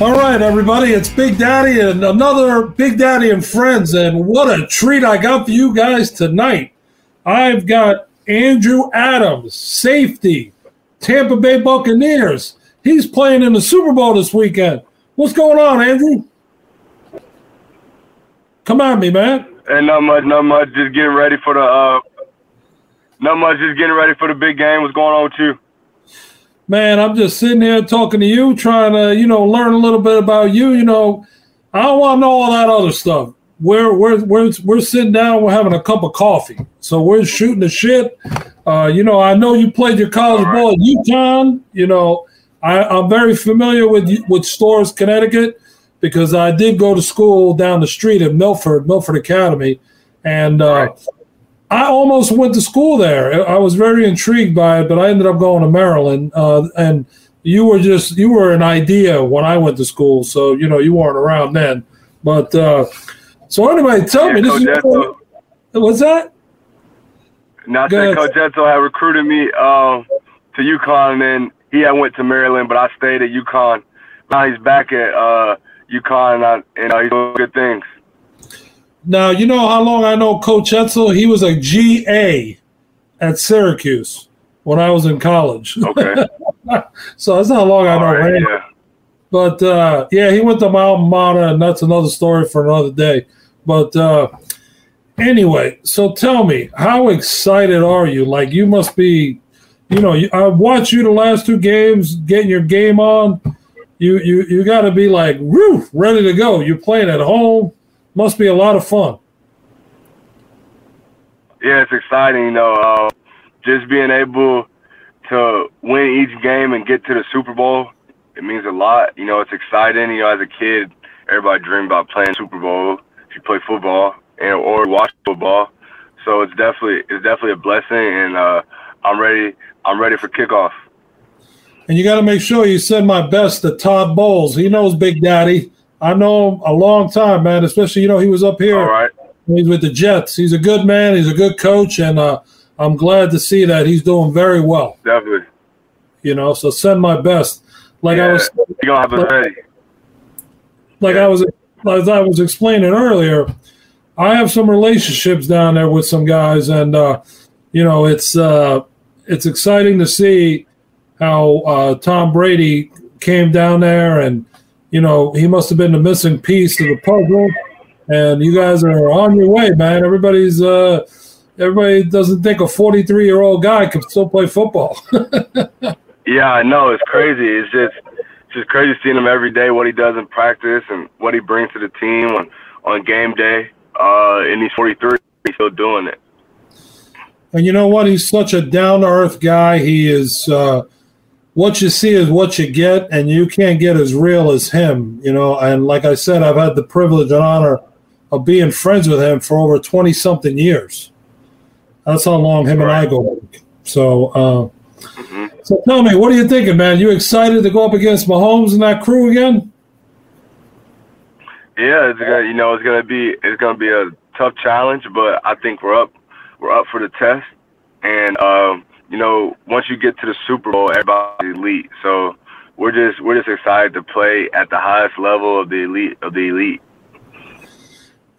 All right, everybody, it's Big Daddy and another Big Daddy and Friends. And what a treat I got for you guys tonight. I've got Andrew Adams, safety, Tampa Bay Buccaneers. He's playing in the Super Bowl this weekend. What's going on, Andrew? Come on, me, man. And not much, not much. Just getting ready for the, uh, not much. Just getting ready for the big game. What's going on with you? Man, I'm just sitting here talking to you, trying to, you know, learn a little bit about you. You know, I don't want to know all that other stuff. We're we're we're we're sitting down, we're having a cup of coffee, so we're shooting the shit. Uh, you know, I know you played your college ball at UConn. You know, I, I'm very familiar with with Storrs, Connecticut, because I did go to school down the street at Milford, Milford Academy, and uh, right. I almost went to school there. I was very intrigued by it, but I ended up going to Maryland. Uh, and you were just you were an idea when I went to school, so you know you weren't around then. But uh, so anyway, tell yeah, me this is what's that? Now, Coach Edsall had recruited me um, to UConn, and then he had went to Maryland, but I stayed at UConn. Now he's back at uh, UConn, and, I, and uh, he's doing good things. Now, you know how long I know Coach Edsall? He was a GA at Syracuse when I was in college. Okay. so that's how long I know right, him. Yeah. But uh, yeah, he went to my alma mater, and that's another story for another day. But uh, anyway, so tell me, how excited are you? Like, you must be, you know, I watched you the last two games, getting your game on. You you you got to be like, woo, ready to go. You're playing at home must be a lot of fun. Yeah, it's exciting. You know, uh, just being able to win each game and get to the Super Bowl, it means a lot. You know, it's exciting. You know, as a kid, everybody dreamed about playing Super Bowl if you play football and or watch football. So it's definitely it's definitely a blessing, and uh, I'm ready. I'm ready for kickoff. And you got to make sure you send my best to Todd Bowles. He knows Big Daddy. I know him a long time, man. Especially, you know, he was up here. All right. He's with the Jets. He's a good man. He's a good coach, and uh, I'm glad to see that he's doing very well. Definitely. You know, so send my best. Like yeah, I was. You gonna have it ready. Like yeah. I was, as I was explaining earlier, I have some relationships down there with some guys, and uh, you know, it's uh, it's exciting to see how uh, Tom Brady came down there and you know, he must have been the missing piece to the puzzle. And you guys are on your way, man. Everybody's uh everybody doesn't think a 43 year old guy can still play football. yeah, I know. It's crazy. It's just it's just crazy seeing him every day, what he does in practice and what he brings to the team on, on game day. Uh, and he's 43. He's still doing it. And you know what? He's such a down to earth guy. He is uh, what you see is what you get, and you can't get as real as him, you know. And like I said, I've had the privilege and honor of being friends with him for over 20 something years. That's how long him right. and I go back. So, uh, mm-hmm. so tell me, what are you thinking, man? You excited to go up against Mahomes and that crew again? Yeah, it's gonna, you know, it's gonna be it's gonna be a tough challenge, but I think we're up we're up for the test, and um, you know, once you get to the Super Bowl, everybody's elite. So we're just we're just excited to play at the highest level of the elite of the elite.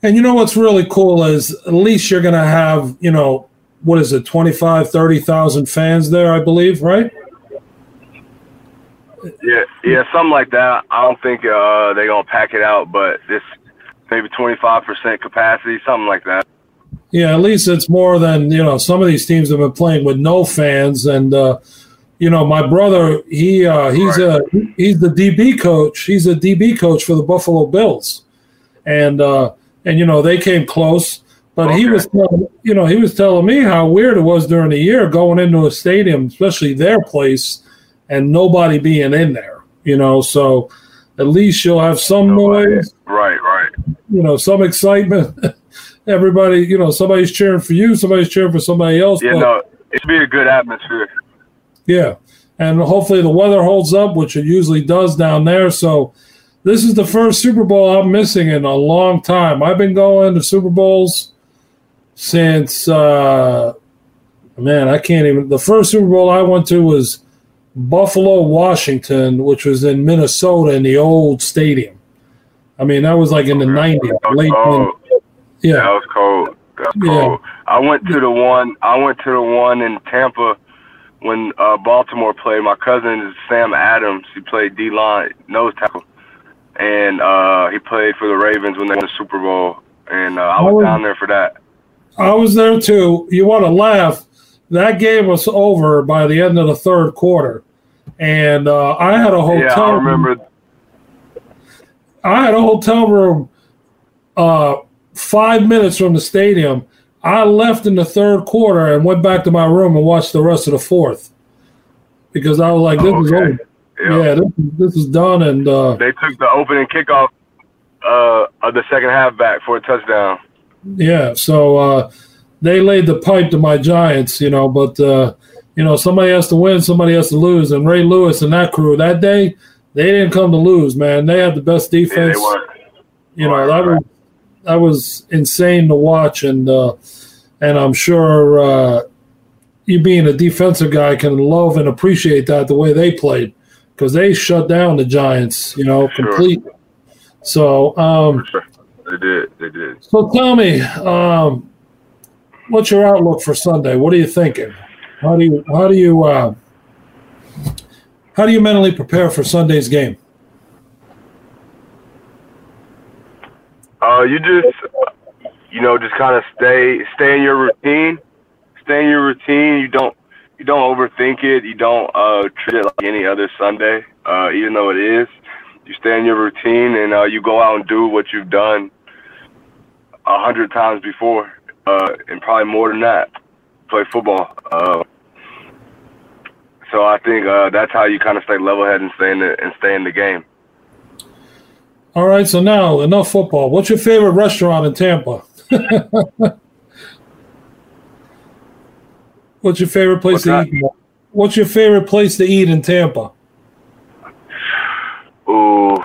And you know what's really cool is at least you're going to have, you know, what is it, 25, 30,000 fans there, I believe, right? Yeah, yeah, something like that. I don't think uh, they're going to pack it out, but this maybe 25% capacity, something like that. Yeah, at least it's more than you know. Some of these teams have been playing with no fans, and uh, you know, my brother, he uh, he's right. a he's the DB coach. He's a DB coach for the Buffalo Bills, and uh, and you know they came close, but okay. he was telling, you know he was telling me how weird it was during the year going into a stadium, especially their place, and nobody being in there. You know, so at least you'll have some nobody. noise, right? Right. You know, some excitement. everybody, you know, somebody's cheering for you, somebody's cheering for somebody else. Yeah, but, no, it'd be a good atmosphere. Yeah, and hopefully the weather holds up, which it usually does down there. So this is the first Super Bowl I'm missing in a long time. I've been going to Super Bowls since uh, man, I can't even. The first Super Bowl I went to was Buffalo, Washington, which was in Minnesota in the old stadium. I mean, that was like in the nineties, late. Yeah, that was cold. That was cold. Yeah. I went to the one. I went to the one in Tampa when uh, Baltimore played. My cousin is Sam Adams. He played D line nose tackle, and uh, he played for the Ravens when they won the Super Bowl. And uh, I was, was down there for that. I was there too. You want to laugh? That game was over by the end of the third quarter, and uh, I had a hotel. Yeah, I remember. Room. I had a hotel room uh, five minutes from the stadium. I left in the third quarter and went back to my room and watched the rest of the fourth because I was like, "This oh, okay. is over. Yep. Yeah, this, this is done." And uh, they took the opening kickoff uh, of the second half back for a touchdown. Yeah, so uh, they laid the pipe to my Giants, you know. But uh, you know, somebody has to win, somebody has to lose, and Ray Lewis and that crew that day they didn't come to lose, man. They had the best defense. Yeah, you know that was that was insane to watch, and uh, and I'm sure uh, you being a defensive guy can love and appreciate that the way they played because they shut down the Giants, you know, sure. completely. So um, sure. they did, they did. So tell me, um, what's your outlook for Sunday? What are you thinking? How do you how do you uh, how do you mentally prepare for Sunday's game? Uh, you just you know just kind of stay stay in your routine, stay in your routine. You don't you don't overthink it. You don't uh, treat it like any other Sunday, uh, even though it is. You stay in your routine and uh, you go out and do what you've done a hundred times before, uh, and probably more than that. Play football. Uh, so I think uh, that's how you kind of stay level-headed and stay in the and stay in the game. All right. So now enough football. What's your favorite restaurant in Tampa? What's your favorite place What's to that? eat? What's your favorite place to eat in Tampa? Ooh,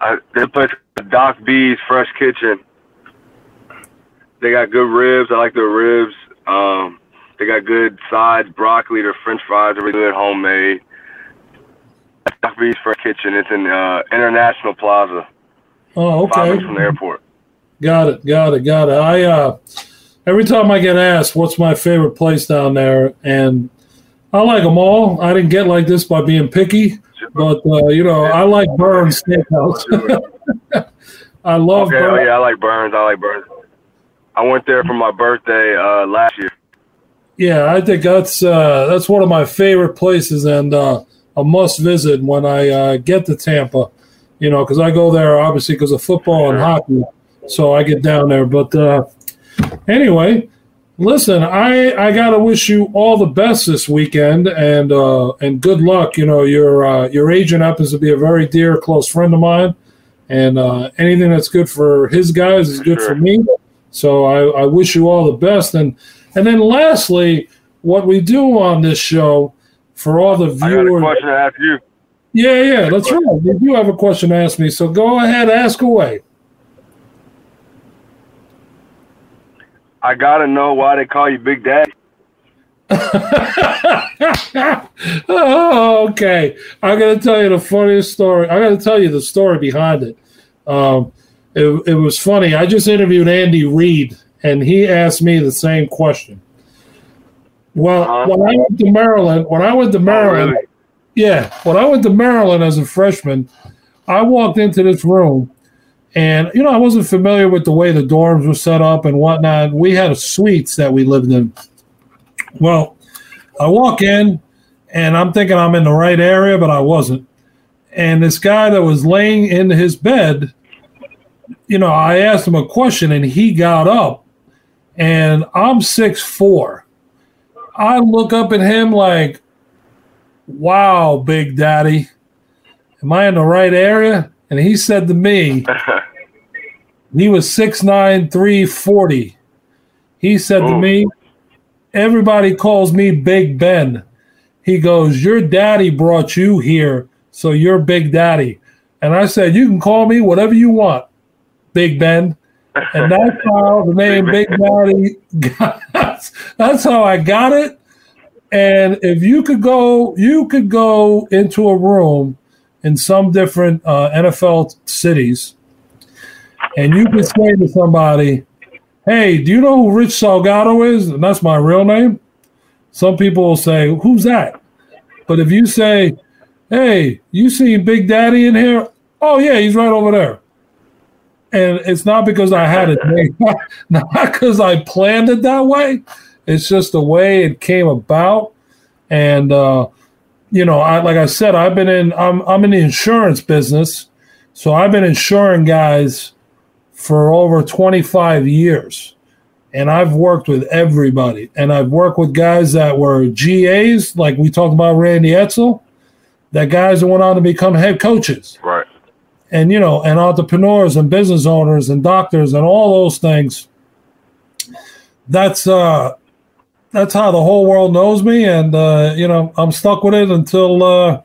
I, this place, Doc B's Fresh Kitchen. They got good ribs. I like their ribs. Um, they got good sides, broccoli. Their French fries are really good, homemade. Doc B's Fresh Kitchen. It's in uh, International Plaza. Oh, okay. Five minutes from the airport. Got it. Got it. Got it. I uh, every time I get asked what's my favorite place down there, and I like them all. I didn't get like this by being picky, but uh, you know, I like Bern's Steakhouse. I love. Okay, Bern's. oh yeah, I like Bern's. I like Bern's. I went there for my birthday uh, last year. Yeah, I think that's uh, that's one of my favorite places and uh, a must visit when I uh, get to Tampa. You know, because I go there obviously because of football and hockey, so I get down there. But uh, anyway, listen, I I gotta wish you all the best this weekend and uh, and good luck. You know, your uh, your agent happens to be a very dear close friend of mine, and uh, anything that's good for his guys is good for me. So I, I wish you all the best and and then lastly, what we do on this show for all the viewers. I got a question to ask you. Yeah, yeah, that's right. You do have a question to ask me, so go ahead, ask away. I gotta know why they call you Big Daddy. oh, okay. I got to tell you the funniest story. I got to tell you the story behind it. Um, it. It was funny. I just interviewed Andy Reid and he asked me the same question. Well, uh-huh. when I went to Maryland, when I went to Maryland, oh, really? yeah, when I went to Maryland as a freshman, I walked into this room, and you know I wasn't familiar with the way the dorms were set up and whatnot. We had suites that we lived in. Well, I walk in, and I'm thinking I'm in the right area, but I wasn't. And this guy that was laying in his bed, you know, I asked him a question, and he got up and I'm six four. I look up at him like, wow, Big Daddy, am I in the right area? And he said to me, he was six nine three forty. He said Ooh. to me, everybody calls me Big Ben. He goes, Your daddy brought you here, so you're Big Daddy. And I said, You can call me whatever you want, Big Ben and that's how the name Big Daddy. Got, that's, that's how I got it. And if you could go, you could go into a room in some different uh, NFL cities, and you could say to somebody, "Hey, do you know who Rich Salgado is?" And that's my real name. Some people will say, "Who's that?" But if you say, "Hey, you seen Big Daddy in here?" Oh yeah, he's right over there. And it's not because I had it not because I planned it that way. It's just the way it came about. And uh, you know, I like I said, I've been in I'm I'm in the insurance business. So I've been insuring guys for over 25 years. And I've worked with everybody. And I've worked with guys that were GAs, like we talked about Randy Edsall, that guys that went on to become head coaches. Right. And you know, and entrepreneurs and business owners and doctors and all those things. That's uh that's how the whole world knows me, and uh, you know I'm stuck with it until uh,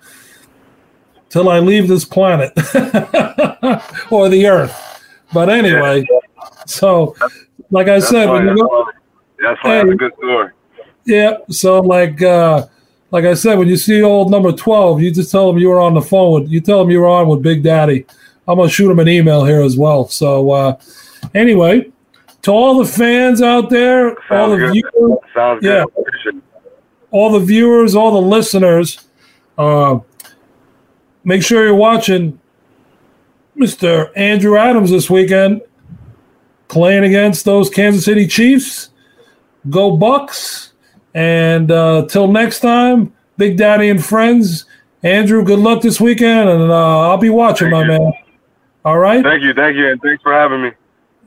till I leave this planet or the Earth. But anyway, so like I That's said, why, when you that's go, why, that's why Hey. that's a good story. yeah. So like uh, like I said, when you see old number twelve, you just tell them you were on the phone. With, you tell them you were on with Big Daddy. I'm gonna shoot him an email here as well. So uh, anyway, to all the fans out there, all the good. viewers. Sounds Yeah. good. All the viewers, all the listeners, uh, make sure you're watching Mr. Andrew Adams this weekend playing against those Kansas City Chiefs. Go Bucs. And uh, till next time, Big Daddy and friends. Andrew, good luck this weekend, and uh, I'll be watching, Thank my you. man. All right, Thank you, thank you, and thanks for having me.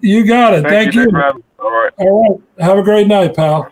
you got it. Thank, Thank, you. you. Thanks for having me. All right. All right, have a great night, pal.